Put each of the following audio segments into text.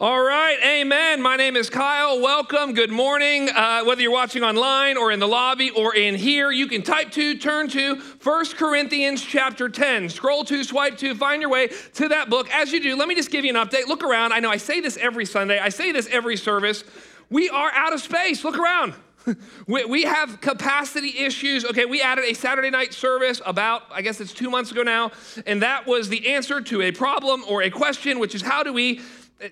All right, amen. My name is Kyle. Welcome. Good morning. Uh, whether you're watching online or in the lobby or in here, you can type to, turn to 1 Corinthians chapter 10. Scroll to, swipe to, find your way to that book. As you do, let me just give you an update. Look around. I know I say this every Sunday, I say this every service. We are out of space. Look around. we, we have capacity issues. Okay, we added a Saturday night service about, I guess it's two months ago now, and that was the answer to a problem or a question, which is how do we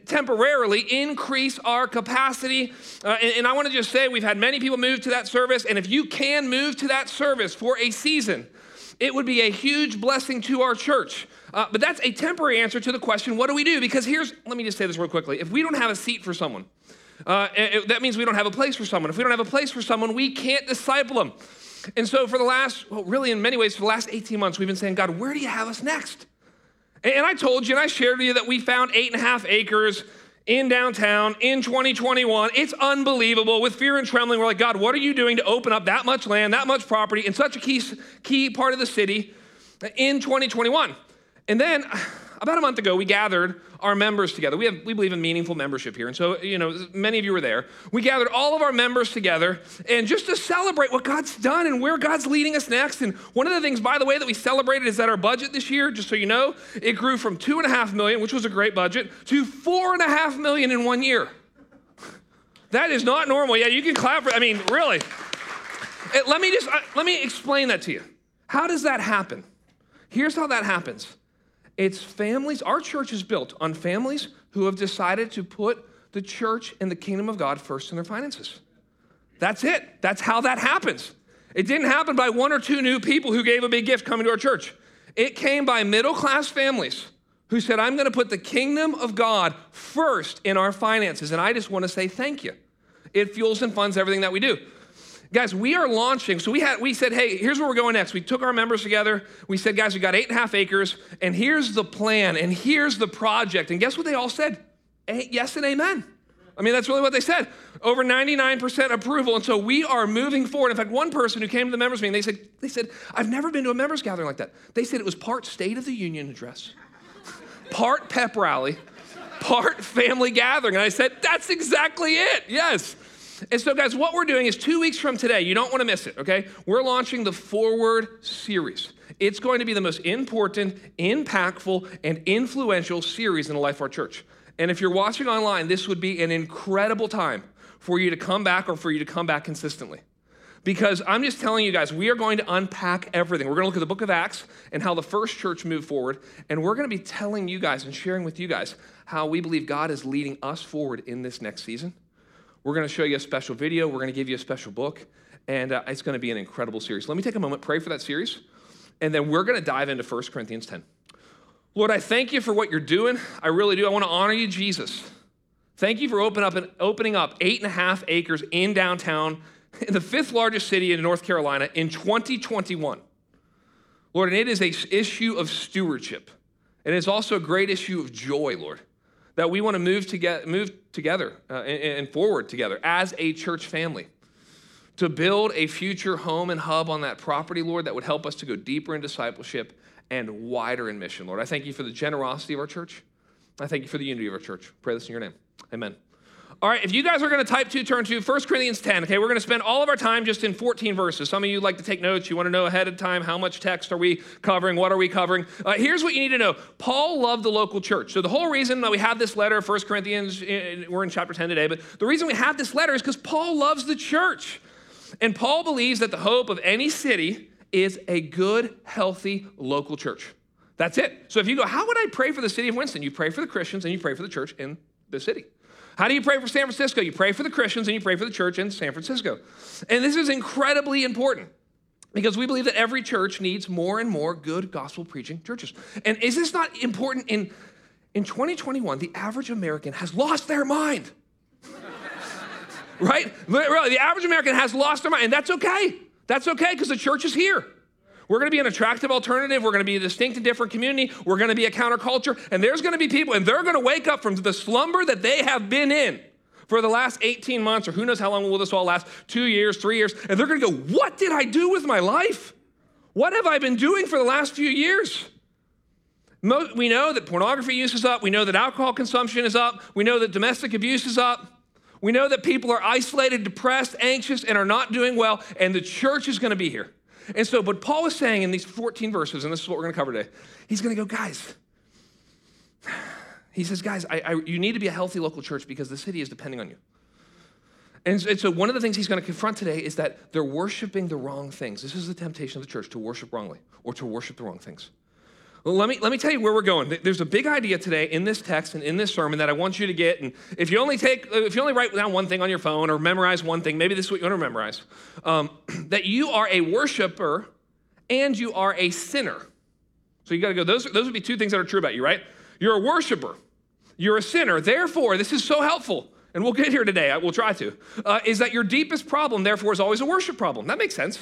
temporarily increase our capacity. Uh, and, and I want to just say we've had many people move to that service, and if you can move to that service for a season, it would be a huge blessing to our church. Uh, but that's a temporary answer to the question what do we do? Because here's, let me just say this real quickly. If we don't have a seat for someone, uh, it, that means we don't have a place for someone. If we don't have a place for someone, we can't disciple them. And so, for the last, well, really, in many ways, for the last 18 months, we've been saying, God, where do you have us next? And I told you and I shared with you that we found eight and a half acres in downtown in 2021. It's unbelievable. With fear and trembling, we're like, God, what are you doing to open up that much land, that much property in such a key, key part of the city in 2021? And then about a month ago, we gathered our members together. We, have, we believe in meaningful membership here. And so, you know, many of you were there. We gathered all of our members together and just to celebrate what God's done and where God's leading us next. And one of the things, by the way, that we celebrated is that our budget this year, just so you know, it grew from two and a half million, which was a great budget, to four and a half million in one year. That is not normal. Yeah, you can clap for, I mean, really. It, let me just, uh, let me explain that to you. How does that happen? Here's how that happens it's families, our church is built on families who have decided to put the church and the kingdom of God first in their finances. That's it. That's how that happens. It didn't happen by one or two new people who gave a big gift coming to our church. It came by middle class families who said, I'm going to put the kingdom of God first in our finances. And I just want to say thank you. It fuels and funds everything that we do. Guys, we are launching. So we had we said, hey, here's where we're going next. We took our members together. We said, guys, we got eight and a half acres, and here's the plan, and here's the project. And guess what they all said? Yes and amen. I mean, that's really what they said. Over 99% approval. And so we are moving forward. In fact, one person who came to the members meeting, they said, they said, I've never been to a members gathering like that. They said it was part State of the Union address, part pep rally, part family gathering. And I said, that's exactly it. Yes. And so, guys, what we're doing is two weeks from today, you don't want to miss it, okay? We're launching the Forward series. It's going to be the most important, impactful, and influential series in the life of our church. And if you're watching online, this would be an incredible time for you to come back or for you to come back consistently. Because I'm just telling you guys, we are going to unpack everything. We're going to look at the book of Acts and how the first church moved forward. And we're going to be telling you guys and sharing with you guys how we believe God is leading us forward in this next season. We're going to show you a special video. We're going to give you a special book. And uh, it's going to be an incredible series. Let me take a moment, pray for that series. And then we're going to dive into 1 Corinthians 10. Lord, I thank you for what you're doing. I really do. I want to honor you, Jesus. Thank you for open up and opening up eight and a half acres in downtown, in the fifth largest city in North Carolina in 2021. Lord, and it is a issue of stewardship. And it's also a great issue of joy, Lord that we want to move, together, move together uh, and, and forward together as a church family to build a future home and hub on that property, Lord, that would help us to go deeper in discipleship and wider in mission, Lord. I thank you for the generosity of our church. I thank you for the unity of our church. Pray this in your name. Amen. All right, if you guys are going to type two, turn to 1 Corinthians 10. Okay, we're going to spend all of our time just in 14 verses. Some of you like to take notes. You want to know ahead of time how much text are we covering? What are we covering? Uh, here's what you need to know Paul loved the local church. So, the whole reason that we have this letter, 1 Corinthians, we're in chapter 10 today, but the reason we have this letter is because Paul loves the church. And Paul believes that the hope of any city is a good, healthy local church. That's it. So, if you go, how would I pray for the city of Winston? You pray for the Christians and you pray for the church in the city. How do you pray for San Francisco? You pray for the Christians and you pray for the church in San Francisco. And this is incredibly important because we believe that every church needs more and more good gospel preaching churches. And is this not important in in 2021 the average American has lost their mind. right? Really, the average American has lost their mind and that's okay. That's okay because the church is here. We're going to be an attractive alternative. We're going to be a distinct and different community. We're going to be a counterculture. And there's going to be people, and they're going to wake up from the slumber that they have been in for the last 18 months, or who knows how long will this all last two years, three years. And they're going to go, What did I do with my life? What have I been doing for the last few years? We know that pornography use is up. We know that alcohol consumption is up. We know that domestic abuse is up. We know that people are isolated, depressed, anxious, and are not doing well, and the church is going to be here. And so, but Paul is saying in these 14 verses, and this is what we're going to cover today, he's going to go, guys, he says, guys, I, I, you need to be a healthy local church because the city is depending on you. And, and so, one of the things he's going to confront today is that they're worshiping the wrong things. This is the temptation of the church to worship wrongly or to worship the wrong things. Well, let me, let me tell you where we're going. There's a big idea today in this text and in this sermon that I want you to get. And if you only take, if you only write down one thing on your phone or memorize one thing, maybe this is what you want to memorize, um, that you are a worshiper and you are a sinner. So you got to go, those, those would be two things that are true about you, right? You're a worshiper, you're a sinner. Therefore, this is so helpful, and we'll get here today, we'll try to, uh, is that your deepest problem, therefore, is always a worship problem. That makes sense.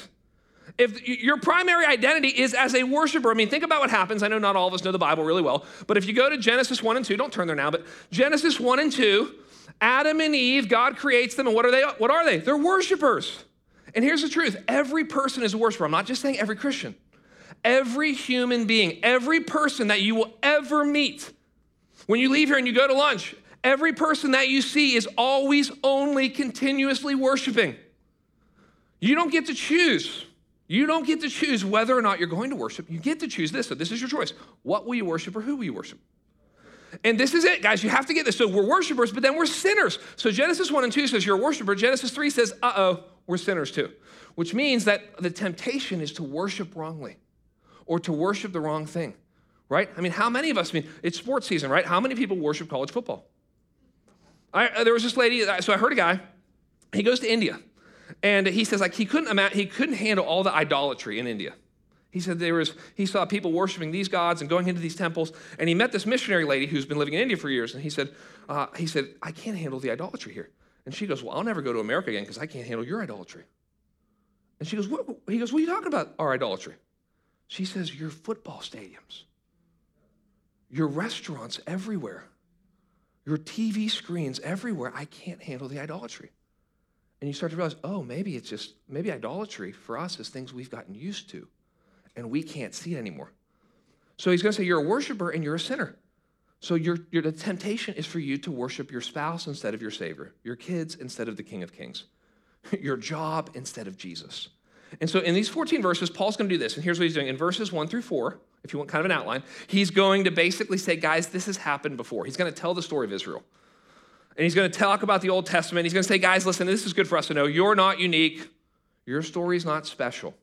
If your primary identity is as a worshiper, I mean, think about what happens. I know not all of us know the Bible really well, but if you go to Genesis 1 and 2, don't turn there now, but Genesis 1 and 2, Adam and Eve, God creates them, and what are they? What are they? They're worshipers. And here's the truth every person is a worshiper. I'm not just saying every Christian. Every human being, every person that you will ever meet, when you leave here and you go to lunch, every person that you see is always only continuously worshiping. You don't get to choose. You don't get to choose whether or not you're going to worship. You get to choose this. So, this is your choice. What will you worship or who will you worship? And this is it, guys. You have to get this. So, we're worshipers, but then we're sinners. So, Genesis 1 and 2 says you're a worshiper. Genesis 3 says, uh oh, we're sinners too, which means that the temptation is to worship wrongly or to worship the wrong thing, right? I mean, how many of us, I mean, it's sports season, right? How many people worship college football? I, uh, there was this lady, so I heard a guy, he goes to India. And he says, like, he couldn't, imagine, he couldn't handle all the idolatry in India. He said there was, he saw people worshiping these gods and going into these temples. And he met this missionary lady who's been living in India for years. And he said, uh, he said, I can't handle the idolatry here. And she goes, Well, I'll never go to America again because I can't handle your idolatry. And she goes, what? He goes, What are you talking about, our idolatry? She says, Your football stadiums, your restaurants everywhere, your TV screens everywhere. I can't handle the idolatry. And you start to realize, oh, maybe it's just, maybe idolatry for us is things we've gotten used to and we can't see it anymore. So he's going to say, you're a worshiper and you're a sinner. So your, your, the temptation is for you to worship your spouse instead of your Savior, your kids instead of the King of Kings, your job instead of Jesus. And so in these 14 verses, Paul's going to do this. And here's what he's doing. In verses 1 through 4, if you want kind of an outline, he's going to basically say, guys, this has happened before. He's going to tell the story of Israel. And he's going to talk about the Old Testament. He's going to say, guys, listen, this is good for us to know. You're not unique. Your story's not special.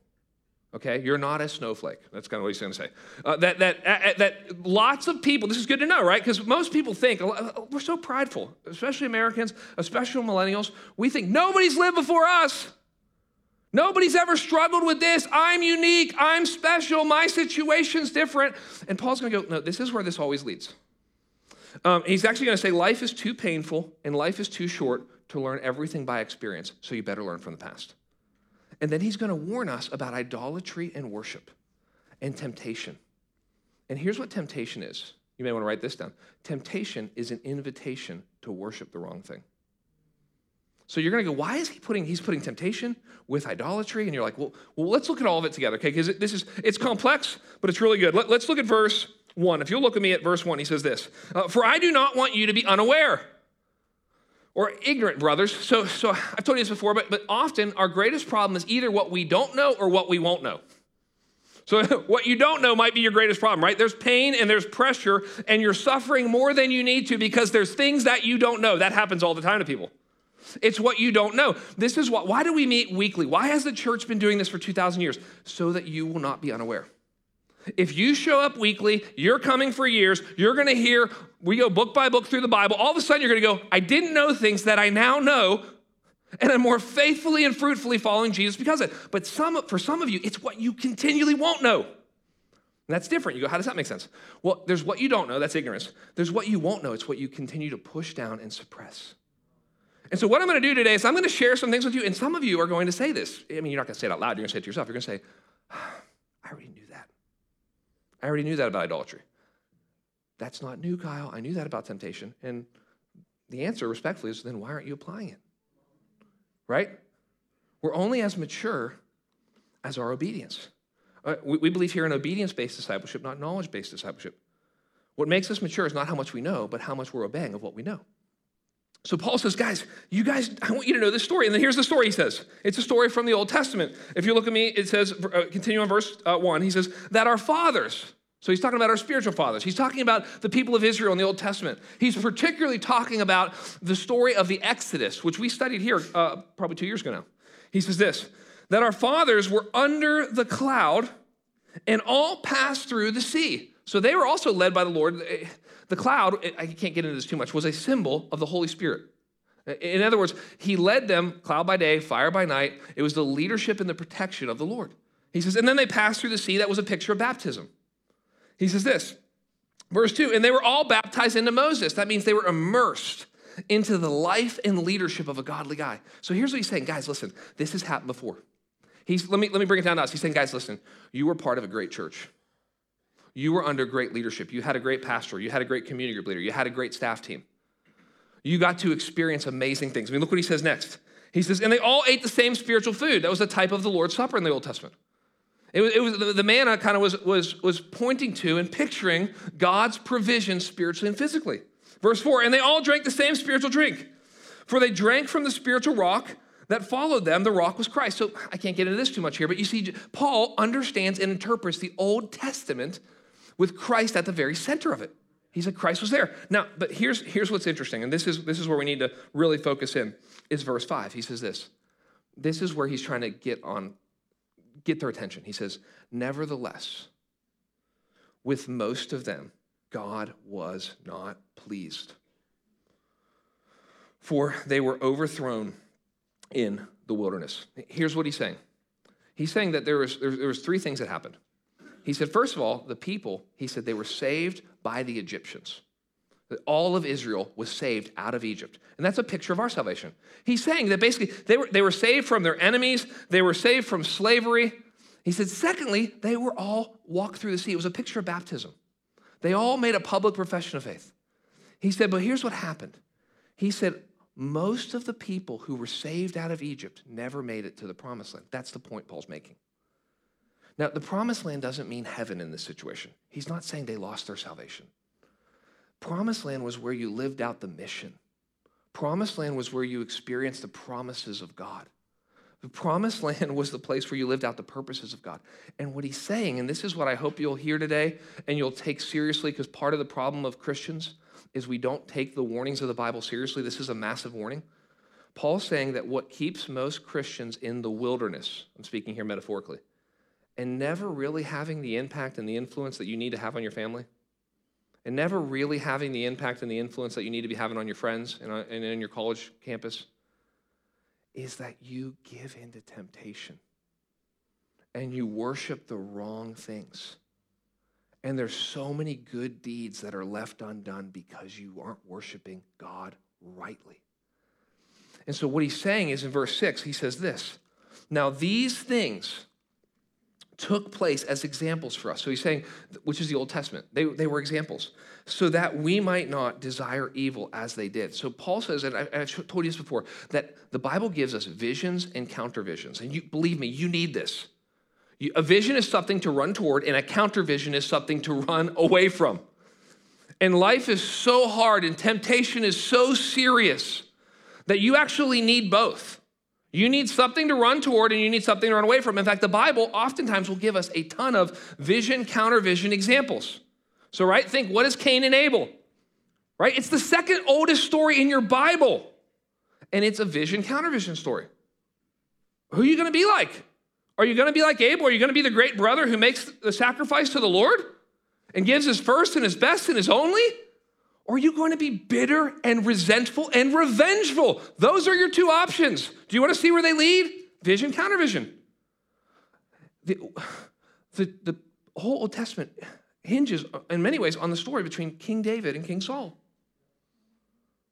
Okay, you're not a snowflake. That's kind of what he's going to say. Uh, that that uh, that lots of people. This is good to know, right? Because most people think uh, we're so prideful, especially Americans, especially millennials. We think nobody's lived before us. Nobody's ever struggled with this. I'm unique. I'm special. My situation's different. And Paul's going to go. No, this is where this always leads. Um, he's actually going to say life is too painful and life is too short to learn everything by experience, so you better learn from the past. And then he's going to warn us about idolatry and worship and temptation. And here's what temptation is. You may want to write this down. Temptation is an invitation to worship the wrong thing. So you're going to go, why is he putting, he's putting temptation with idolatry? And you're like, well, well let's look at all of it together, okay? Because this is, it's complex, but it's really good. Let, let's look at verse 1. If you'll look at me at verse 1, he says this uh, For I do not want you to be unaware or ignorant, brothers. So, so I've told you this before, but, but often our greatest problem is either what we don't know or what we won't know. So, what you don't know might be your greatest problem, right? There's pain and there's pressure, and you're suffering more than you need to because there's things that you don't know. That happens all the time to people. It's what you don't know. This is what, why do we meet weekly? Why has the church been doing this for 2,000 years? So that you will not be unaware. If you show up weekly, you're coming for years, you're going to hear, we go book by book through the Bible. All of a sudden, you're going to go, I didn't know things that I now know, and I'm more faithfully and fruitfully following Jesus because of it. But some, for some of you, it's what you continually won't know. And that's different. You go, how does that make sense? Well, there's what you don't know, that's ignorance. There's what you won't know, it's what you continue to push down and suppress. And so, what I'm going to do today is I'm going to share some things with you, and some of you are going to say this. I mean, you're not going to say it out loud, you're going to say it to yourself. You're going to say, I already knew I already knew that about idolatry. That's not new, Kyle. I knew that about temptation. And the answer, respectfully, is then why aren't you applying it? Right? We're only as mature as our obedience. Uh, we, we, believe here in obedience based discipleship, not knowledge based discipleship. What makes us mature is not how much we know, but how much we're obeying of what we know. So Paul says, guys, you guys, I want you to know this story. And then here's the story he says. It's a story from the Old Testament. If you look at me, it says, uh, continue on verse uh, one, he says, that our fathers, so he's talking about our spiritual fathers. He's talking about the people of Israel in the Old Testament. He's particularly talking about the story of the Exodus, which we studied here uh, probably two years ago now. He says this, that our fathers were under the cloud and all passed through the sea. So they were also led by the Lord. The cloud, I can't get into this too much, was a symbol of the Holy Spirit. In other words, he led them cloud by day, fire by night. It was the leadership and the protection of the Lord. He says, and then they passed through the sea. That was a picture of baptism. He says this, verse 2 and they were all baptized into Moses. That means they were immersed into the life and leadership of a godly guy. So here's what he's saying guys, listen, this has happened before. He's, let, me, let me bring it down to us. He's saying, guys, listen, you were part of a great church. You were under great leadership. You had a great pastor. You had a great community group leader. You had a great staff team. You got to experience amazing things. I mean, look what he says next. He says, and they all ate the same spiritual food. That was the type of the Lord's Supper in the Old Testament. It was, it was the manna kind of was, was, was pointing to and picturing God's provision spiritually and physically. Verse 4 And they all drank the same spiritual drink, for they drank from the spiritual rock that followed them. The rock was Christ. So I can't get into this too much here, but you see, Paul understands and interprets the Old Testament with Christ at the very center of it. He said Christ was there. Now, but here's, here's what's interesting, and this is, this is where we need to really focus in, is verse 5. He says this. This is where he's trying to get on, get their attention. He says, Nevertheless, with most of them, God was not pleased. For they were overthrown in the wilderness. Here's what he's saying. He's saying that there was, there, there was three things that happened. He said, first of all, the people, he said, they were saved by the Egyptians. All of Israel was saved out of Egypt. And that's a picture of our salvation. He's saying that basically they were, they were saved from their enemies, they were saved from slavery. He said, secondly, they were all walked through the sea. It was a picture of baptism. They all made a public profession of faith. He said, but here's what happened. He said, most of the people who were saved out of Egypt never made it to the promised land. That's the point Paul's making. Now, the promised land doesn't mean heaven in this situation. He's not saying they lost their salvation. Promised land was where you lived out the mission. Promised land was where you experienced the promises of God. The promised land was the place where you lived out the purposes of God. And what he's saying, and this is what I hope you'll hear today and you'll take seriously, because part of the problem of Christians is we don't take the warnings of the Bible seriously. This is a massive warning. Paul's saying that what keeps most Christians in the wilderness, I'm speaking here metaphorically, and never really having the impact and the influence that you need to have on your family, and never really having the impact and the influence that you need to be having on your friends and uh, in your college campus, is that you give into temptation and you worship the wrong things. And there's so many good deeds that are left undone because you aren't worshiping God rightly. And so, what he's saying is in verse 6, he says this Now, these things took place as examples for us. So he's saying, which is the Old Testament, they, they were examples, so that we might not desire evil as they did. So Paul says, and I, have told you this before, that the Bible gives us visions and counter visions. And you believe me, you need this. You, a vision is something to run toward, and a counter vision is something to run away from. And life is so hard, and temptation is so serious that you actually need both. You need something to run toward and you need something to run away from. In fact, the Bible oftentimes will give us a ton of vision, counter vision examples. So, right, think what is Cain and Abel? Right? It's the second oldest story in your Bible. And it's a vision, counter vision story. Who are you going to be like? Are you going to be like Abel? Are you going to be the great brother who makes the sacrifice to the Lord and gives his first and his best and his only? Or are you going to be bitter and resentful and revengeful? Those are your two options. Do you want to see where they lead? Vision, countervision. The, the, the whole Old Testament hinges in many ways on the story between King David and King Saul.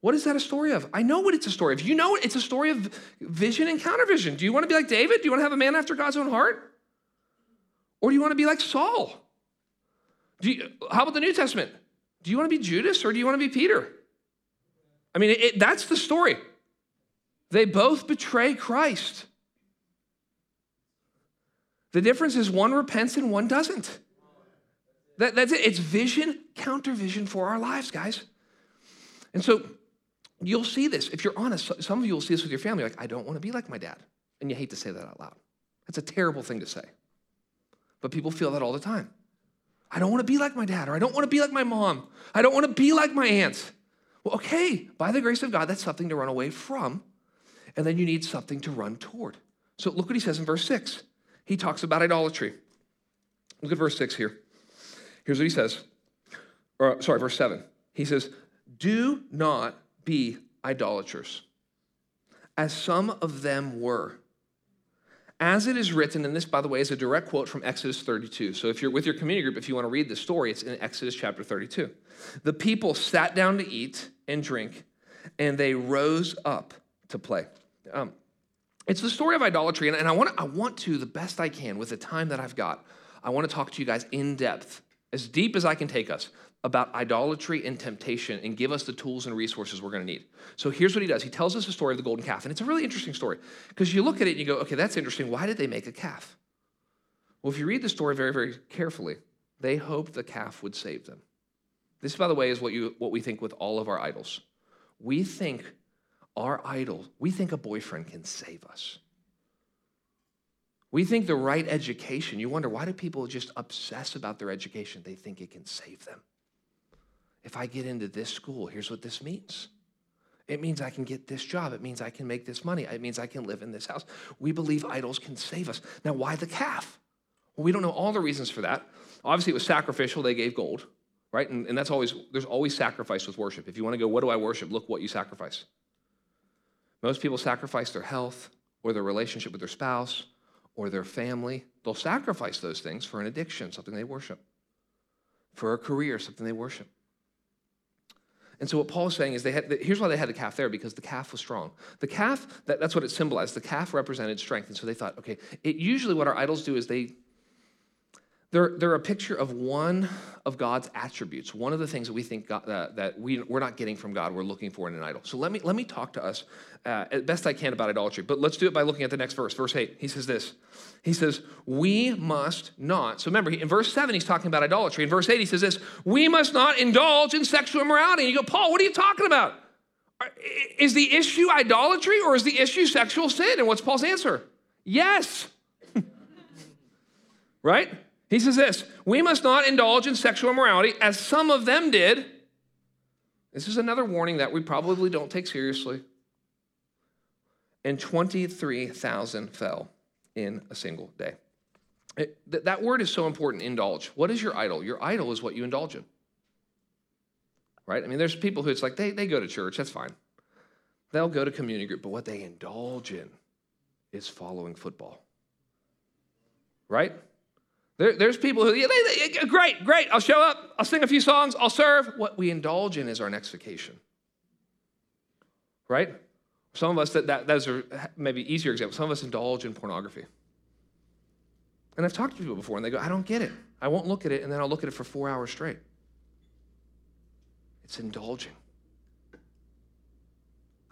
What is that a story of? I know what it's a story of. You know it. It's a story of vision and countervision. Do you want to be like David? Do you want to have a man after God's own heart? Or do you want to be like Saul? You, how about the New Testament? Do you want to be Judas or do you want to be Peter? I mean, it, it, that's the story. They both betray Christ. The difference is one repents and one doesn't. That, that's it. It's vision, counter vision for our lives, guys. And so you'll see this. If you're honest, some of you will see this with your family. Like, I don't want to be like my dad. And you hate to say that out loud. That's a terrible thing to say. But people feel that all the time. I don't want to be like my dad, or I don't want to be like my mom. I don't want to be like my aunt. Well, okay, by the grace of God, that's something to run away from. And then you need something to run toward. So look what he says in verse 6. He talks about idolatry. Look at verse 6 here. Here's what he says. Or, sorry, verse 7. He says, Do not be idolaters, as some of them were. As it is written, and this, by the way, is a direct quote from Exodus 32. So if you're with your community group, if you want to read the story, it's in Exodus chapter 32. The people sat down to eat and drink, and they rose up to play. Um, it's the story of idolatry, and, and I, want, I want to, the best I can, with the time that I've got, I want to talk to you guys in depth, as deep as I can take us, about idolatry and temptation and give us the tools and resources we're going to need. So here's what he does. He tells us the story of the golden calf, and it's a really interesting story because you look at it and you go, okay, that's interesting. Why did they make a calf? Well, if you read the story very, very carefully, they hoped the calf would save them. This, by the way, is what, you, what we think with all of our idols. We think our idol, we think a boyfriend can save us. We think the right education, you wonder why do people just obsess about their education? They think it can save them. If I get into this school, here's what this means. It means I can get this job. It means I can make this money. It means I can live in this house. We believe idols can save us. Now, why the calf? Well, we don't know all the reasons for that. Obviously, it was sacrificial. They gave gold, right? And, and that's always, there's always sacrifice with worship. If you want to go, what do I worship? Look what you sacrifice. Most people sacrifice their health or their relationship with their spouse or their family. They'll sacrifice those things for an addiction, something they worship, for a career, something they worship. And so what Paul's saying is they had, here's why they had the calf there, because the calf was strong. The calf, that, that's what it symbolized. The calf represented strength. And so they thought, okay, it usually what our idols do is they they're, they're a picture of one of God's attributes, one of the things that we think God, uh, that we, we're not getting from God, we're looking for in an idol. So let me, let me talk to us uh, as best I can about idolatry, but let's do it by looking at the next verse. Verse 8, he says this. He says, We must not. So remember, in verse 7, he's talking about idolatry. In verse 8, he says this We must not indulge in sexual immorality. And you go, Paul, what are you talking about? Is the issue idolatry or is the issue sexual sin? And what's Paul's answer? Yes. right? He says this We must not indulge in sexual immorality as some of them did. This is another warning that we probably don't take seriously. And 23,000 fell in a single day. It, th- that word is so important, indulge. What is your idol? Your idol is what you indulge in. Right? I mean, there's people who it's like they, they go to church, that's fine. They'll go to community group, but what they indulge in is following football. Right? There, there's people who, yeah, they, they, great, great, I'll show up, I'll sing a few songs, I'll serve. What we indulge in is our next vacation. Right? Some of us, that, that those are maybe easier examples. Some of us indulge in pornography. And I've talked to people before, and they go, I don't get it. I won't look at it, and then I'll look at it for four hours straight. It's indulging.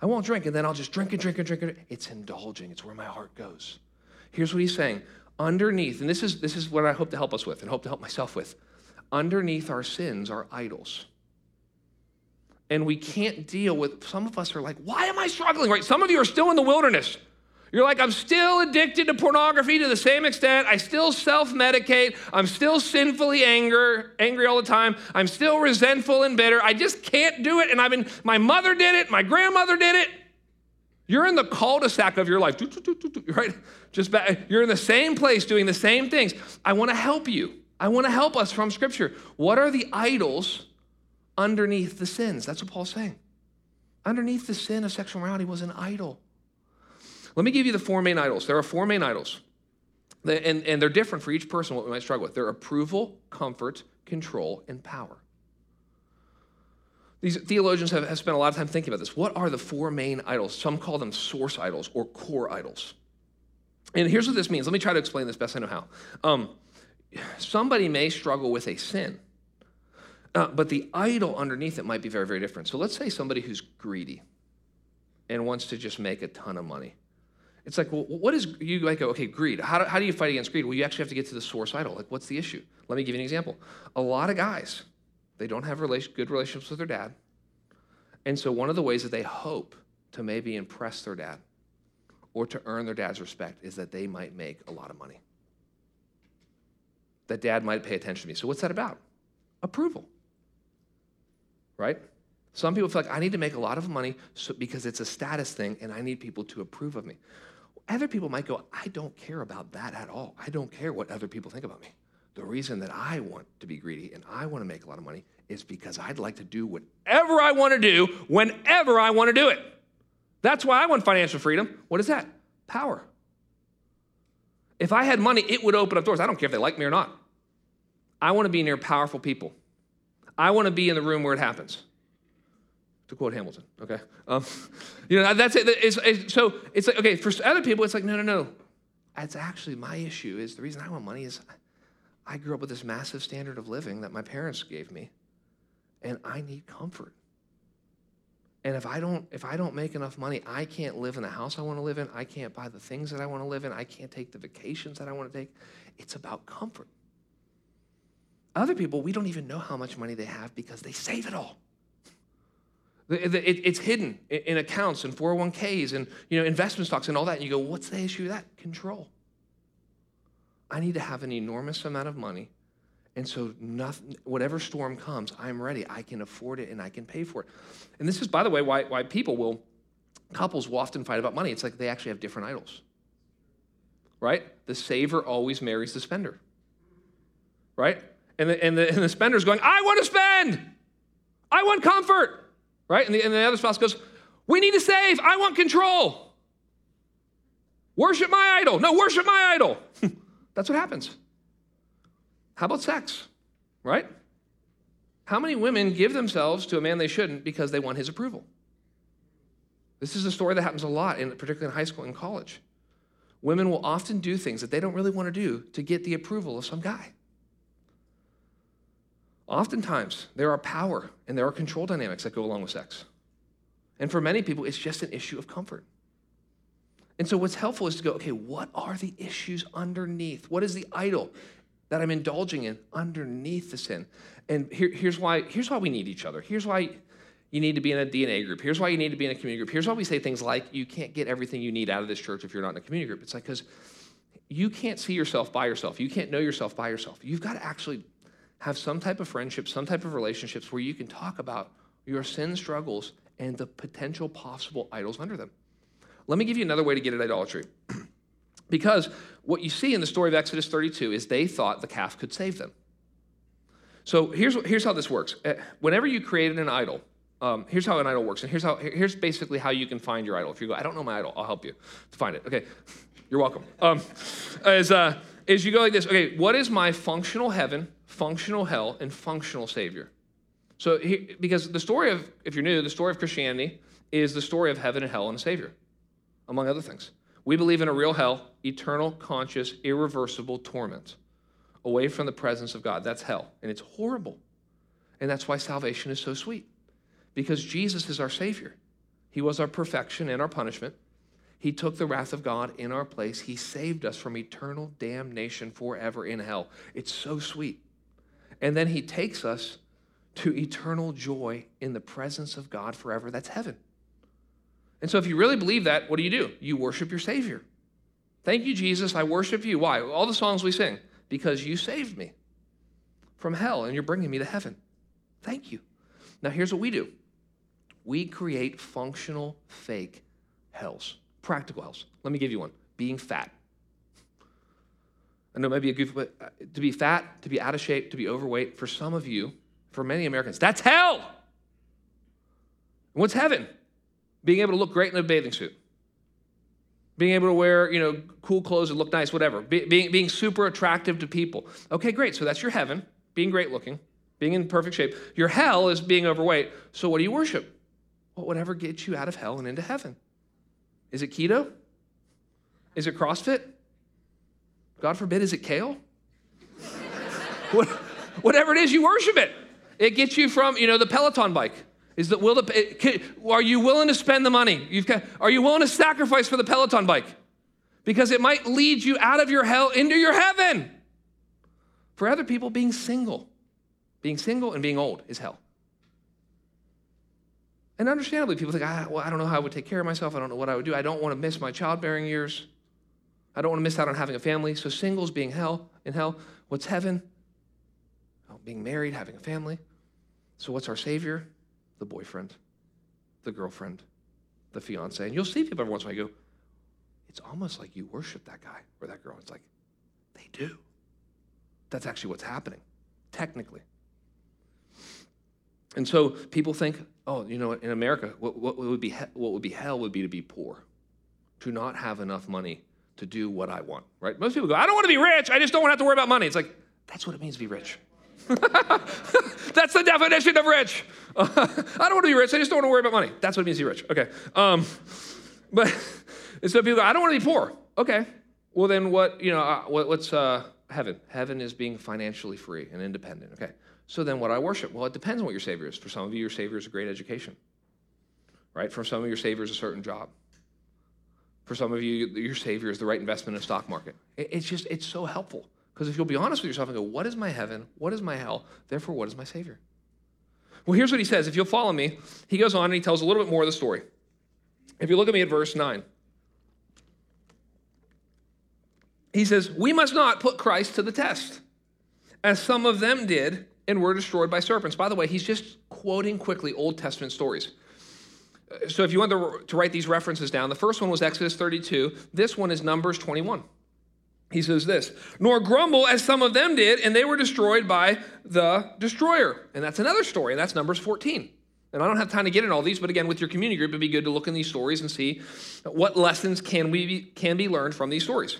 I won't drink, and then I'll just drink and drink and drink. And It's indulging. It's where my heart goes. Here's what he's saying underneath, and this is, this is what I hope to help us with and hope to help myself with, underneath our sins are idols. And we can't deal with, some of us are like, why am I struggling? Right? Some of you are still in the wilderness. You're like, I'm still addicted to pornography to the same extent. I still self medicate. I'm still sinfully anger, angry all the time. I'm still resentful and bitter. I just can't do it. And I've been, my mother did it, my grandmother did it. You're in the cul-de-sac of your life, right? Just back, you're in the same place doing the same things. I want to help you. I want to help us from Scripture. What are the idols underneath the sins? That's what Paul's saying. Underneath the sin of sexual morality was an idol. Let me give you the four main idols. There are four main idols, and, and they're different for each person, what we might struggle with. They're approval, comfort, control, and power. These theologians have, have spent a lot of time thinking about this. What are the four main idols? Some call them source idols or core idols. And here's what this means. Let me try to explain this best I know how. Um, somebody may struggle with a sin, uh, but the idol underneath it might be very, very different. So let's say somebody who's greedy and wants to just make a ton of money. It's like, well, what is, you like, okay, greed. How do, how do you fight against greed? Well, you actually have to get to the source idol. Like, what's the issue? Let me give you an example. A lot of guys, they don't have good relationships with their dad. And so one of the ways that they hope to maybe impress their dad or to earn their dad's respect is that they might make a lot of money. That dad might pay attention to me. So what's that about? Approval. Right? Some people feel like I need to make a lot of money so, because it's a status thing and I need people to approve of me. Other people might go, I don't care about that at all. I don't care what other people think about me. The reason that I want to be greedy and I want to make a lot of money is because I'd like to do whatever I want to do whenever I want to do it. That's why I want financial freedom. What is that? Power. If I had money, it would open up doors. I don't care if they like me or not. I want to be near powerful people. I want to be in the room where it happens. To quote Hamilton, okay? Um, you know, that's it. It's, it's, so it's like, okay, for other people, it's like, no, no, no. It's actually my issue is the reason I want money is I grew up with this massive standard of living that my parents gave me, and I need comfort. And if I don't if I don't make enough money, I can't live in the house I want to live in. I can't buy the things that I want to live in. I can't take the vacations that I want to take. It's about comfort. Other people, we don't even know how much money they have because they save it all. It's hidden in accounts and 401ks and you know investment stocks and all that. And you go, what's the issue with that? Control. I need to have an enormous amount of money. And so, nothing, whatever storm comes, I'm ready. I can afford it and I can pay for it. And this is, by the way, why, why people will, couples will often fight about money. It's like they actually have different idols, right? The saver always marries the spender, right? And the, and the, and the spender's going, I want to spend. I want comfort, right? And the, and the other spouse goes, We need to save. I want control. Worship my idol. No, worship my idol. That's what happens. How about sex? Right? How many women give themselves to a man they shouldn't because they want his approval? This is a story that happens a lot, in, particularly in high school and college. Women will often do things that they don't really want to do to get the approval of some guy. Oftentimes, there are power and there are control dynamics that go along with sex. And for many people, it's just an issue of comfort. And so, what's helpful is to go, okay, what are the issues underneath? What is the idol that I'm indulging in underneath the sin? And here, here's why. Here's why we need each other. Here's why you need to be in a DNA group. Here's why you need to be in a community group. Here's why we say things like, you can't get everything you need out of this church if you're not in a community group. It's like because you can't see yourself by yourself. You can't know yourself by yourself. You've got to actually have some type of friendship, some type of relationships where you can talk about your sin struggles and the potential possible idols under them. Let me give you another way to get at idolatry. because what you see in the story of Exodus 32 is they thought the calf could save them. So here's, here's how this works. Uh, whenever you created an idol, um, here's how an idol works, and here's how here's basically how you can find your idol. If you go, I don't know my idol, I'll help you to find it. Okay, you're welcome. Um, is uh, is you go like this. Okay, what is my functional heaven, functional hell, and functional savior? So he, because the story of if you're new, the story of Christianity is the story of heaven and hell and a savior among other things. We believe in a real hell, eternal, conscious, irreversible torment away from the presence of God. That's hell. And it's horrible. And that's why salvation is so sweet, because Jesus is our Savior. He was our perfection and our punishment. He took the wrath of God in our place. He saved us from eternal damnation forever in hell. It's so sweet. And then He takes us to eternal joy in the presence of God forever. That's heaven. And so, if you really believe that, what do you do? You worship your Savior. Thank you, Jesus. I worship you. Why? All the songs we sing. Because you saved me from hell and you're bringing me to heaven. Thank you. Now, here's what we do we create functional fake hells, practical hells. Let me give you one being fat. I know it might be a goofy, but uh, to be fat, to be out of shape, to be overweight, for some of you, for many Americans, that's hell. what's heaven? Being able to look great in a bathing suit, being able to wear, you know, cool clothes and look nice, whatever, Be, being, being super attractive to people. Okay, great. So that's your heaven, being great looking, being in perfect shape. Your hell is being overweight. So what do you worship? Well, whatever gets you out of hell and into heaven. Is it keto? Is it CrossFit? God forbid, is it kale? Whatever it is, you worship it. It gets you from, you know, the Peloton bike. Is that will the, are you willing to spend the money? You've got, are you willing to sacrifice for the Peloton bike? because it might lead you out of your hell into your heaven. For other people, being single, being single and being old is hell. And understandably, people think, ah, well, I don't know how I would take care of myself. I don't know what I would do. I don't want to miss my childbearing years. I don't want to miss out on having a family. So singles being hell in hell. What's heaven? Oh, being married, having a family. So what's our savior? The boyfriend, the girlfriend, the fiance. And you'll see people every once in a while go, it's almost like you worship that guy or that girl. It's like, they do. That's actually what's happening, technically. And so people think, oh, you know, in America, what, what, would be, what would be hell would be to be poor, to not have enough money to do what I want, right? Most people go, I don't want to be rich. I just don't want to have to worry about money. It's like, that's what it means to be rich. that's the definition of rich. I don't want to be rich. I just don't want to worry about money. That's what it means to be rich. Okay. Um, but so people go, I don't want to be poor. Okay. Well, then what, you know, uh, what, what's uh, heaven? Heaven is being financially free and independent. Okay. So then what I worship? Well, it depends on what your Savior is. For some of you, your Savior is a great education, right? For some of your Savior is a certain job. For some of you, your Savior is the right investment in a stock market. It's just, it's so helpful. Because if you'll be honest with yourself and go, what is my heaven? What is my hell? Therefore, what is my Savior? Well, here's what he says. If you'll follow me, he goes on and he tells a little bit more of the story. If you look at me at verse 9, he says, We must not put Christ to the test, as some of them did and were destroyed by serpents. By the way, he's just quoting quickly Old Testament stories. So if you want to, write these references down, the first one was Exodus 32. This one is Numbers 21. He says this, nor grumble as some of them did, and they were destroyed by the destroyer. And that's another story, and that's Numbers 14. And I don't have time to get in all these, but again, with your community group, it'd be good to look in these stories and see what lessons can, we be, can be learned from these stories.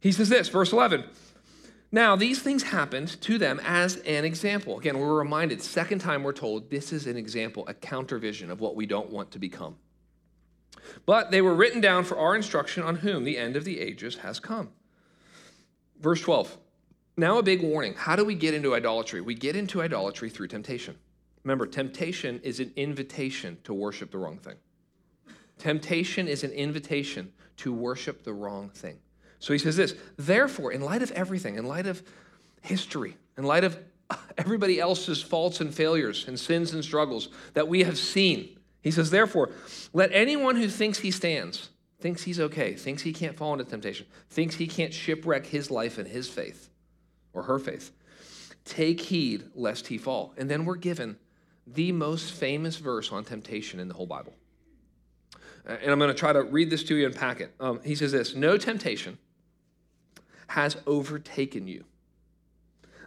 He says this, verse 11. Now, these things happened to them as an example. Again, we're reminded, second time we're told, this is an example, a countervision of what we don't want to become. But they were written down for our instruction on whom the end of the ages has come. Verse 12. Now, a big warning. How do we get into idolatry? We get into idolatry through temptation. Remember, temptation is an invitation to worship the wrong thing. Temptation is an invitation to worship the wrong thing. So he says this Therefore, in light of everything, in light of history, in light of everybody else's faults and failures and sins and struggles that we have seen, he says, Therefore, let anyone who thinks he stands, thinks he's okay, thinks he can't fall into temptation, thinks he can't shipwreck his life and his faith or her faith, take heed lest he fall. And then we're given the most famous verse on temptation in the whole Bible. And I'm going to try to read this to you and pack it. Um, he says this No temptation has overtaken you.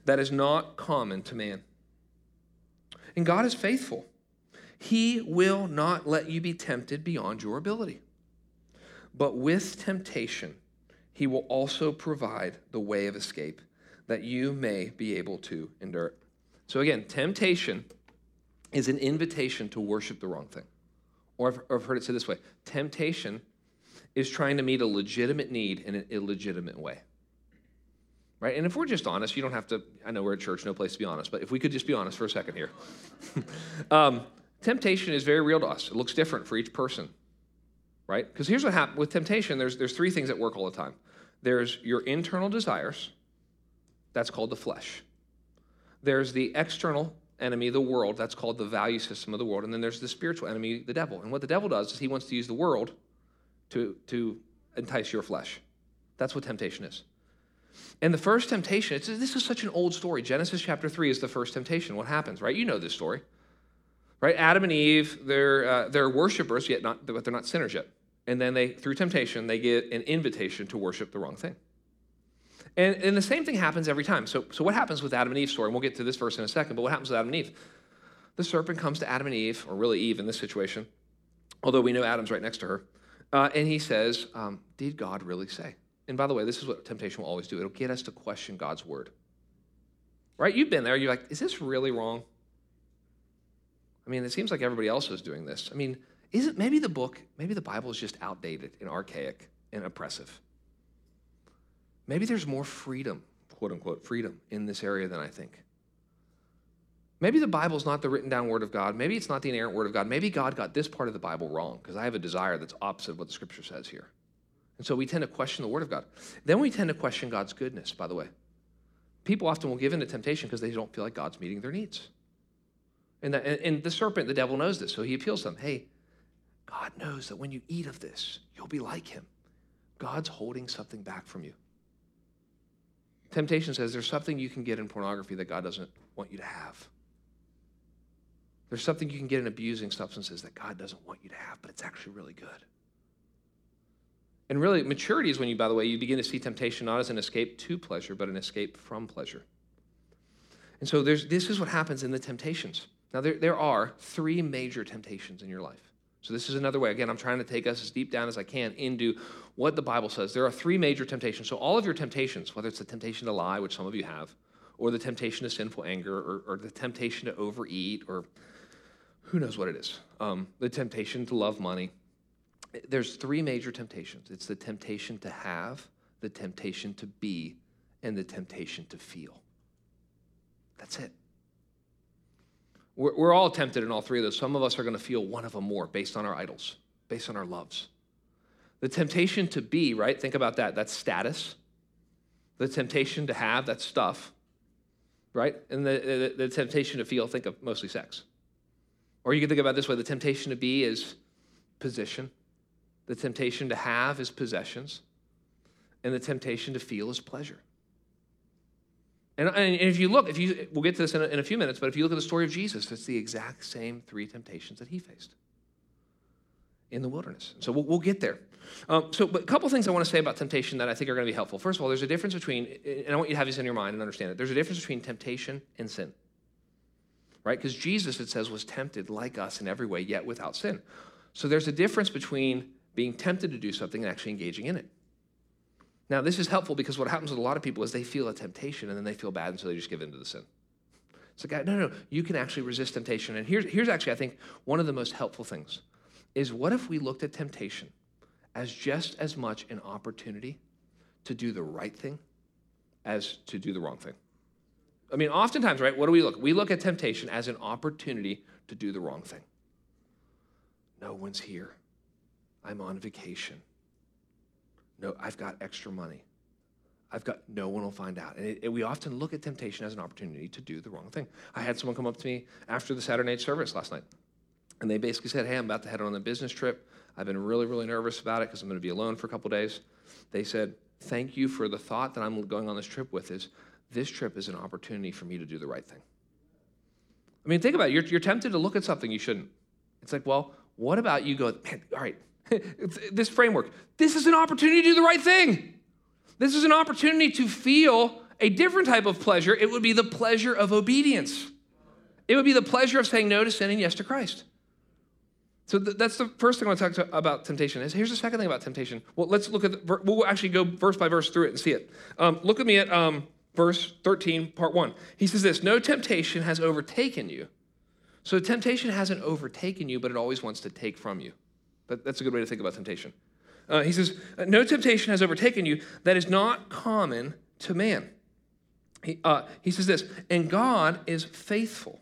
That is not common to man. And God is faithful. He will not let you be tempted beyond your ability. But with temptation, He will also provide the way of escape that you may be able to endure it. So, again, temptation is an invitation to worship the wrong thing. Or I've, heard it said this way temptation is trying to meet a legitimate need in an illegitimate way right? And if we're just honest, you don't have to, I know we're at church, no place to be honest, but if we could just be honest for a second here. um, temptation is very real to us. It looks different for each person, right? Because here's what happens with temptation there's, there's three things that work all the time there's your internal desires, that's called the flesh. There's the external enemy, the world, that's called the value system of the world. And then there's the spiritual enemy, the devil. And what the devil does is he wants to use the world to, to entice your flesh. That's what temptation is. And the first temptation, this is such an old story. Genesis chapter 3 is the first temptation. What happens, right? You know this story. Right? Adam and Eve, they're, uh, they're worshipers, yet not, but they're not sinners yet. And then they, through temptation, they get an invitation to worship the wrong thing. And, and the same thing happens every time. So, so what happens with Adam and Eve's story? And we'll get to this verse in a second, but what happens with Adam and Eve? The serpent comes to Adam and Eve, or really Eve in this situation, although we know Adam's right next to her, uh, and he says, um, Did God really say? And by the way, this is what temptation will always do it'll get us to question God's word. Right? You've been there. You're like, is this really wrong? I mean, it seems like everybody else is doing this. I mean, is it maybe the book, maybe the Bible is just outdated and archaic and oppressive? Maybe there's more freedom, quote unquote, freedom in this area than I think. Maybe the Bible's not the written down word of God. Maybe it's not the inerrant word of God. Maybe God got this part of the Bible wrong because I have a desire that's opposite of what the scripture says here. And so we tend to question the Word of God. Then we tend to question God's goodness, by the way. People often will give in to temptation because they don't feel like God's meeting their needs. And the, and the serpent, the devil knows this, so he appeals to them. Hey, God knows that when you eat of this, you'll be like him. God's holding something back from you. Temptation says there's something you can get in pornography that God doesn't want you to have. There's something you can get in abusing substances that God doesn't want you to have, but it's actually really good. And really, maturity is when you, by the way, you begin to see temptation not as an escape to pleasure, but an escape from pleasure. And so this is what happens in the temptations. Now, there, there are three major temptations in your life. So, this is another way. Again, I'm trying to take us as deep down as I can into what the Bible says. There are three major temptations. So, all of your temptations, whether it's the temptation to lie, which some of you have, or the temptation to sinful anger, or, or the temptation to overeat, or who knows what it is, um, the temptation to love money, there's three major temptations it's the temptation to have, the temptation to be, and the temptation to feel. That's it. We're, we're all tempted in all three of those. Some of us are going to feel one of them more based on our idols, based on our loves. The temptation to be, right? Think about that. That's status. The temptation to have, that's stuff, right? And the, the, the temptation to feel, think of mostly sex. Or you can think about this way the temptation to be is position, the temptation to have is possessions, and the temptation to feel is pleasure. And, and if you look, if you, we'll get to this in a, in a few minutes, but if you look at the story of Jesus, it's the exact same three temptations that he faced in the wilderness. So we'll, we'll get there. Um, so, but a couple things I want to say about temptation that I think are going to be helpful. First of all, there's a difference between, and I want you to have this in your mind and understand it. There's a difference between temptation and sin, right? Because Jesus, it says, was tempted like us in every way, yet without sin. So there's a difference between being tempted to do something and actually engaging in it. Now, this is helpful because what happens with a lot of people is they feel a temptation and then they feel bad, and so they just give in to the sin. It's like, no, no, you can actually resist temptation. And here's, here's actually, I think, one of the most helpful things is what if we looked at temptation as just as much an opportunity to do the right thing as to do the wrong thing? I mean, oftentimes, right, what do we look? We look at temptation as an opportunity to do the wrong thing. No one's here. I'm on vacation. No, I've got extra money. I've got no one will find out. And it, it, we often look at temptation as an opportunity to do the wrong thing. I had someone come up to me after the Saturday night service last night, and they basically said, Hey, I'm about to head on a business trip. I've been really, really nervous about it because I'm going to be alone for a couple days. They said, Thank you for the thought that I'm going on this trip with is this trip is an opportunity for me to do the right thing. I mean, think about it. You're, you're tempted to look at something you shouldn't. It's like, well, what about you go, man, all right, this framework. This is an opportunity to do the right thing. This is an opportunity to feel a different type of pleasure. It would be the pleasure of obedience. It would be the pleasure of saying no to sin and yes to Christ. So th- that's the first thing I want to talk to about temptation. Is here's the second thing about temptation. Well, let's look at. The, we'll actually go verse by verse through it and see it. Um, look at me at um, verse 13, part one. He says this: No temptation has overtaken you. So temptation hasn't overtaken you, but it always wants to take from you. That, that's a good way to think about temptation. Uh, he says, No temptation has overtaken you that is not common to man. He, uh, he says this, and God is faithful.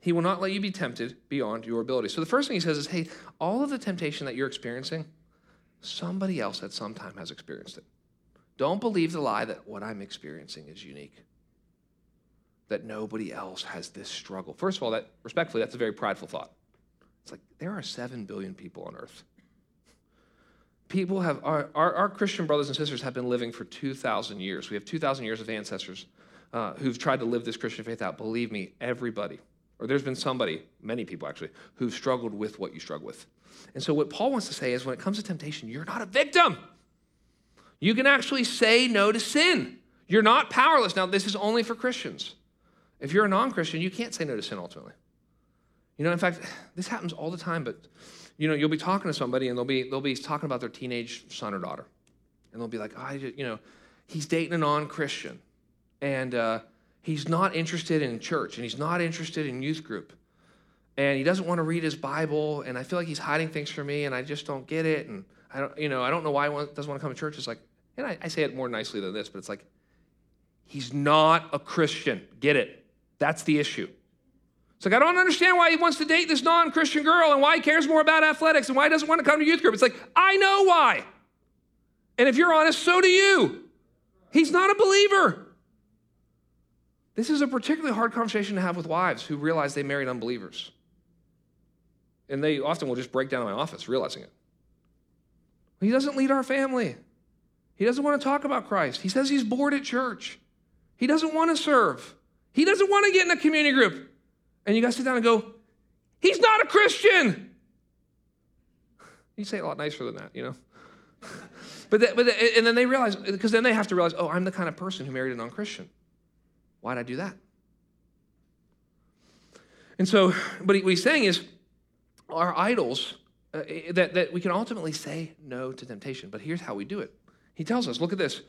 He will not let you be tempted beyond your ability. So the first thing he says is, hey, all of the temptation that you're experiencing, somebody else at some time has experienced it. Don't believe the lie that what I'm experiencing is unique, that nobody else has this struggle. First of all, that respectfully, that's a very prideful thought. It's like there are 7 billion people on earth. People have, our, our, our Christian brothers and sisters have been living for 2,000 years. We have 2,000 years of ancestors uh, who've tried to live this Christian faith out. Believe me, everybody, or there's been somebody, many people actually, who've struggled with what you struggle with. And so, what Paul wants to say is when it comes to temptation, you're not a victim. You can actually say no to sin. You're not powerless. Now, this is only for Christians. If you're a non Christian, you can't say no to sin ultimately. You know, in fact, this happens all the time, but you know, you'll be talking to somebody and they'll be they'll be talking about their teenage son or daughter. And they'll be like, oh, I just, you know, he's dating a non-Christian. And uh, he's not interested in church and he's not interested in youth group. And he doesn't want to read his Bible, and I feel like he's hiding things from me, and I just don't get it. And I don't, you know, I don't know why he doesn't want to come to church. It's like, and I, I say it more nicely than this, but it's like, he's not a Christian. Get it? That's the issue. It's like, I don't understand why he wants to date this non Christian girl and why he cares more about athletics and why he doesn't want to come to youth group. It's like, I know why. And if you're honest, so do you. He's not a believer. This is a particularly hard conversation to have with wives who realize they married unbelievers. And they often will just break down in my office realizing it. He doesn't lead our family. He doesn't want to talk about Christ. He says he's bored at church. He doesn't want to serve. He doesn't want to get in a community group. And you guys sit down and go, He's not a Christian. You say a lot nicer than that, you know? but, but and then they realize, because then they have to realize, oh, I'm the kind of person who married a non Christian. Why'd I do that? And so, but what he's saying is, our idols, uh, that, that we can ultimately say no to temptation. But here's how we do it. He tells us, look at this.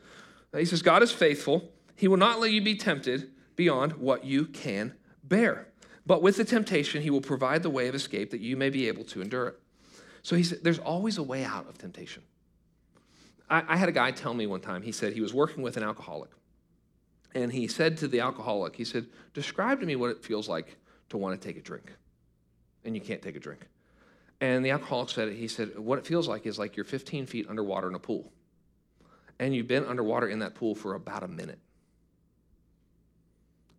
He says, God is faithful. He will not let you be tempted beyond what you can bear. But with the temptation, he will provide the way of escape that you may be able to endure it. So he said, there's always a way out of temptation. I, I had a guy tell me one time, he said he was working with an alcoholic. And he said to the alcoholic, he said, Describe to me what it feels like to want to take a drink. And you can't take a drink. And the alcoholic said, He said, What it feels like is like you're 15 feet underwater in a pool. And you've been underwater in that pool for about a minute.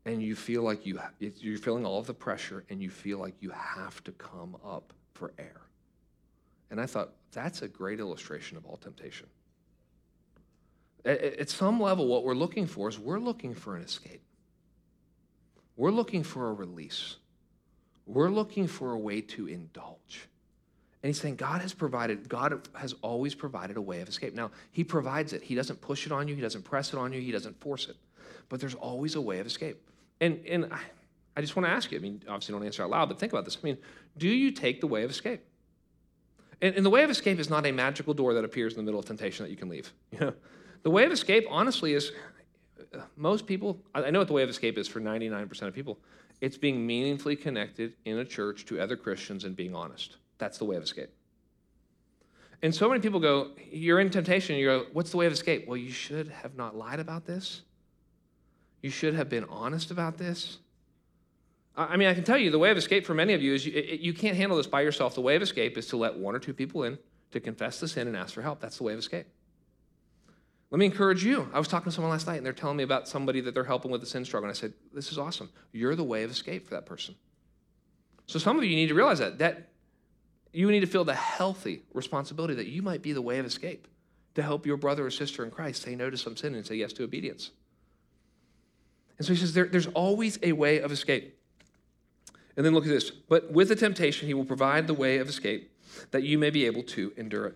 And you feel like you, you're feeling all of the pressure and you feel like you have to come up for air. And I thought, that's a great illustration of all temptation. At, some level, what we're looking for is we're looking for an escape. We're looking for a release. We're looking for a way to indulge. And he's saying God has provided, God has always provided a way of escape. Now, he provides it. He doesn't push it on you, he doesn't press it on you, he doesn't force it. But there's always a way of escape. And, and I, I just want to ask you, I mean, obviously don't answer out loud, but think about this. I mean, do you take the way of escape? And, and the way of escape is not a magical door that appears in the middle of temptation that you can leave. You know? The way of escape, honestly, is uh, most people, I know what the way of escape is for 99% of people. It's being meaningfully connected in a church to other Christians and being honest. That's the way of escape. And so many people go, You're in temptation. You go, What's the way of escape? Well, you should have not lied about this. You should have been honest about this. I mean, I can tell you the way of escape for many of you is you, you can't handle this by yourself. The way of escape is to let one or two people in to confess the sin and ask for help. That's the way of escape. Let me encourage you. I was talking to someone last night and they're telling me about somebody that they're helping with a sin struggle. And I said, This is awesome. You're the way of escape for that person. So some of you need to realize that. That you need to feel the healthy responsibility that you might be the way of escape to help your brother or sister in Christ say no to some sin and say yes to obedience. And so he says there, there's always a way of escape. And then look at this. But with the temptation, he will provide the way of escape that you may be able to endure it.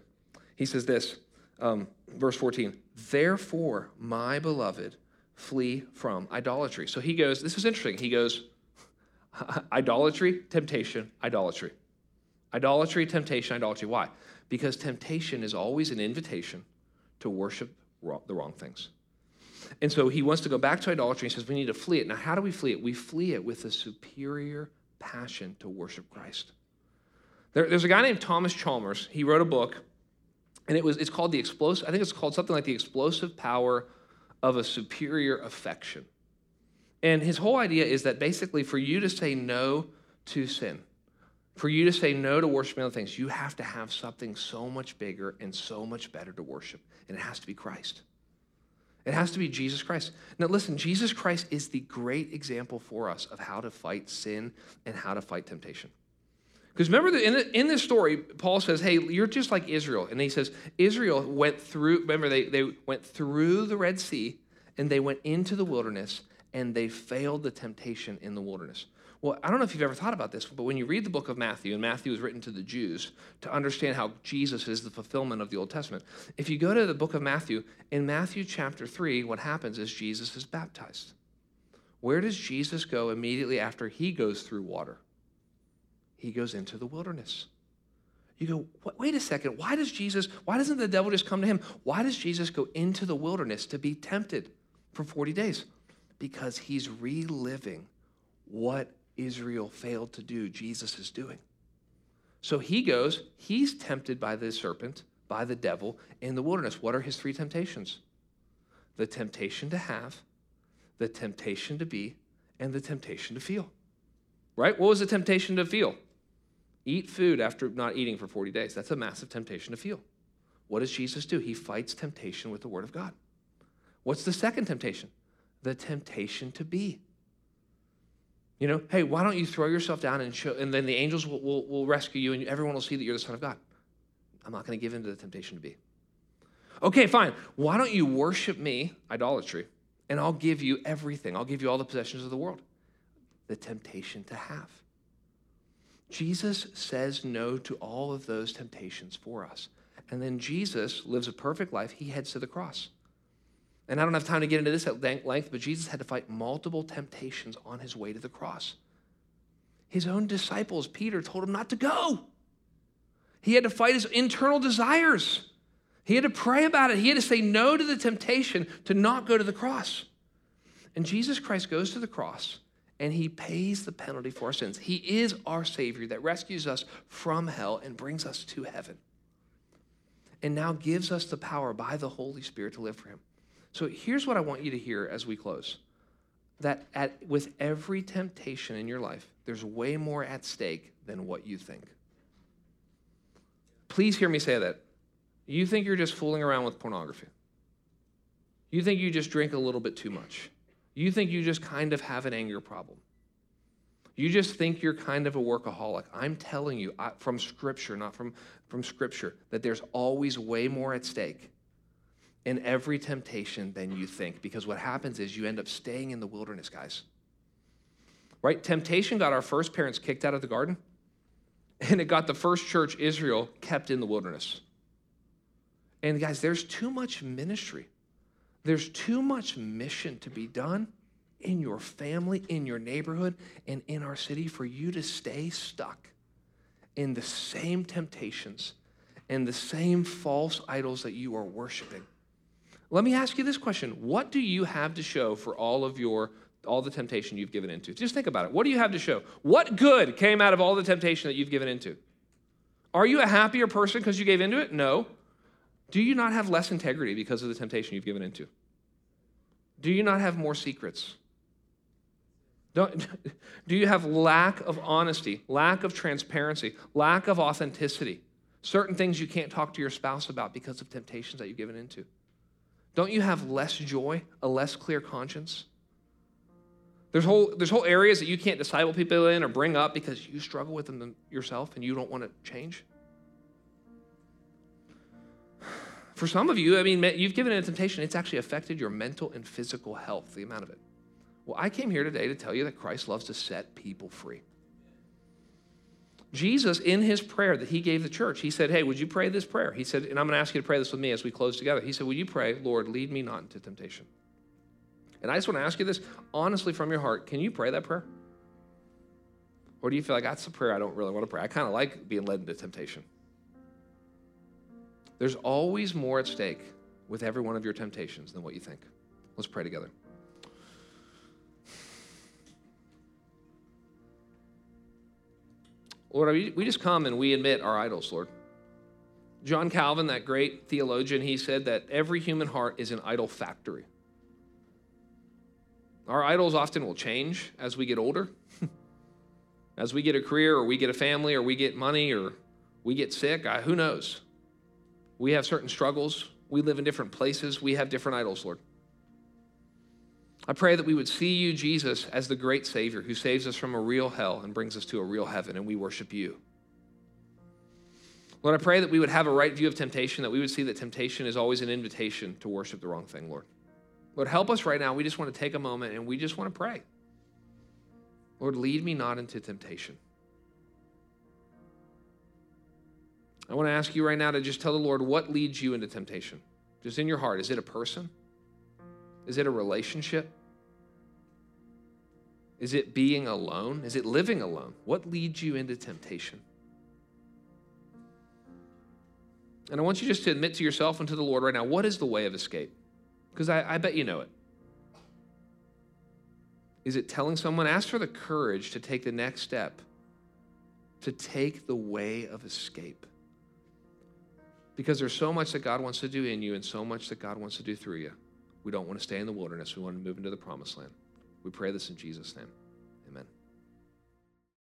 He says this um, verse 14, therefore, my beloved, flee from idolatry. So he goes, this is interesting. He goes, idolatry, temptation, idolatry. Idolatry, temptation, idolatry. Why? Because temptation is always an invitation to worship the wrong things. And so he wants to go back to idolatry and says we need to flee it. Now, how do we flee it? We flee it with a superior passion to worship Christ. There, there's a guy named Thomas Chalmers. He wrote a book and it was it's called the explosive i think it's called something like the explosive power of a superior affection and his whole idea is that basically for you to say no to sin for you to say no to worshiping other things you have to have something so much bigger and so much better to worship and it has to be christ it has to be jesus christ now listen jesus christ is the great example for us of how to fight sin and how to fight temptation because remember, in, in this story, Paul says, hey, you're just like Israel. And he says, Israel went through, remember, they, they went through the Red Sea and they went into the wilderness and they failed the temptation in the wilderness. Well, I don't know if you've ever thought about this, but when you read the book of Matthew, and Matthew was written to the Jews to understand how Jesus is the fulfillment of the Old Testament, if you go to the book of Matthew, in Matthew chapter 3, what happens is Jesus is baptized. Where does Jesus go immediately after he goes through water? he goes into the wilderness. You go, wait a second, why does Jesus, why doesn't the devil just come to him? Why does Jesus go into the wilderness to be tempted for 40 days? Because he's reliving what Israel failed to do, Jesus is doing. So he goes, he's tempted by the serpent, by the devil in the wilderness. What are his three temptations? The temptation to have, the temptation to be, and the temptation to feel. Right? What was the temptation to feel? Eat food after not eating for 40 days. That's a massive temptation to feel. what does Jesus do? He fights temptation with the word of God. What's the second temptation? The temptation to be. You know, hey, why don't you throw yourself down and show, and then the angels will, will, will rescue you and everyone will see that you're the Son of God. I'm not going to give in to the temptation to be. Okay, fine. Why don't you worship me, idolatry, and I'll give you everything. I'll give you all the possessions of the world. The temptation to have. Jesus says no to all of those temptations for us. And then Jesus lives a perfect life. He heads to the cross. And I don't have time to get into this at length, but Jesus had to fight multiple temptations on his way to the cross. His own disciples, Peter, told him not to go. He had to fight his internal desires. He had to pray about it. He had to say no to the temptation to not go to the cross. And Jesus Christ goes to the cross and he pays the penalty for our sins. He is our Savior that rescues us from hell and brings us to heaven. And now gives us the power by the Holy Spirit to live for him. So here's what I want you to hear as we close that at, with every temptation in your life, there's way more at stake than what you think. Please hear me say that. You think you're just fooling around with pornography. You think you just drink a little bit too much. You think you just kind of have an anger problem. You just think you're kind of a workaholic. I'm telling you from Scripture, not from, from Scripture, that there's always way more at stake in every temptation than you think. Because what happens is you end up staying in the wilderness, guys. Right? Temptation got our first parents kicked out of the garden, and it got the first church, Israel, kept in the wilderness. And guys, there's too much ministry, there's too much mission to be done in your family, in your neighborhood, and in our city for you to stay stuck in the same temptations and the same false idols that you are worshiping. Let me ask you this question What do you have to show for all of your all the temptation you've given into? Just think about it. What do you have to show? What good came out of all the temptation that you've given into? Are you a happier person because you gave into it? No. Do you not have less integrity because of the temptation you've given into? Do you not have more secrets? Don't, do you have lack of honesty, lack of transparency, lack of authenticity? Certain things you can't talk to your spouse about because of temptations that you've given into. Don't you have less joy, a less clear conscience? There's whole, there's whole areas that you can't disciple people in or bring up because you struggle with them yourself and you don't want to change. For some of you, I mean, you've given in a temptation, it's actually affected your mental and physical health, the amount of it. Well, I came here today to tell you that Christ loves to set people free. Jesus, in his prayer that he gave the church, he said, Hey, would you pray this prayer? He said, and I'm going to ask you to pray this with me as we close together. He said, Will you pray, Lord, lead me not into temptation? And I just want to ask you this honestly from your heart can you pray that prayer? Or do you feel like that's a prayer I don't really want to pray? I kind of like being led into temptation. There's always more at stake with every one of your temptations than what you think. Let's pray together. Lord, we just come and we admit our idols, Lord. John Calvin, that great theologian, he said that every human heart is an idol factory. Our idols often will change as we get older. as we get a career, or we get a family, or we get money, or we get sick, I, who knows? We have certain struggles. We live in different places. We have different idols, Lord. I pray that we would see you, Jesus, as the great Savior who saves us from a real hell and brings us to a real heaven, and we worship you. Lord, I pray that we would have a right view of temptation, that we would see that temptation is always an invitation to worship the wrong thing, Lord. Lord, help us right now. We just want to take a moment and we just want to pray. Lord, lead me not into temptation. I want to ask you right now to just tell the Lord what leads you into temptation. Just in your heart. Is it a person? Is it a relationship? Is it being alone? Is it living alone? What leads you into temptation? And I want you just to admit to yourself and to the Lord right now what is the way of escape? Because I, I bet you know it. Is it telling someone, ask for the courage to take the next step, to take the way of escape? Because there's so much that God wants to do in you and so much that God wants to do through you. We don't want to stay in the wilderness. We want to move into the promised land. We pray this in Jesus' name.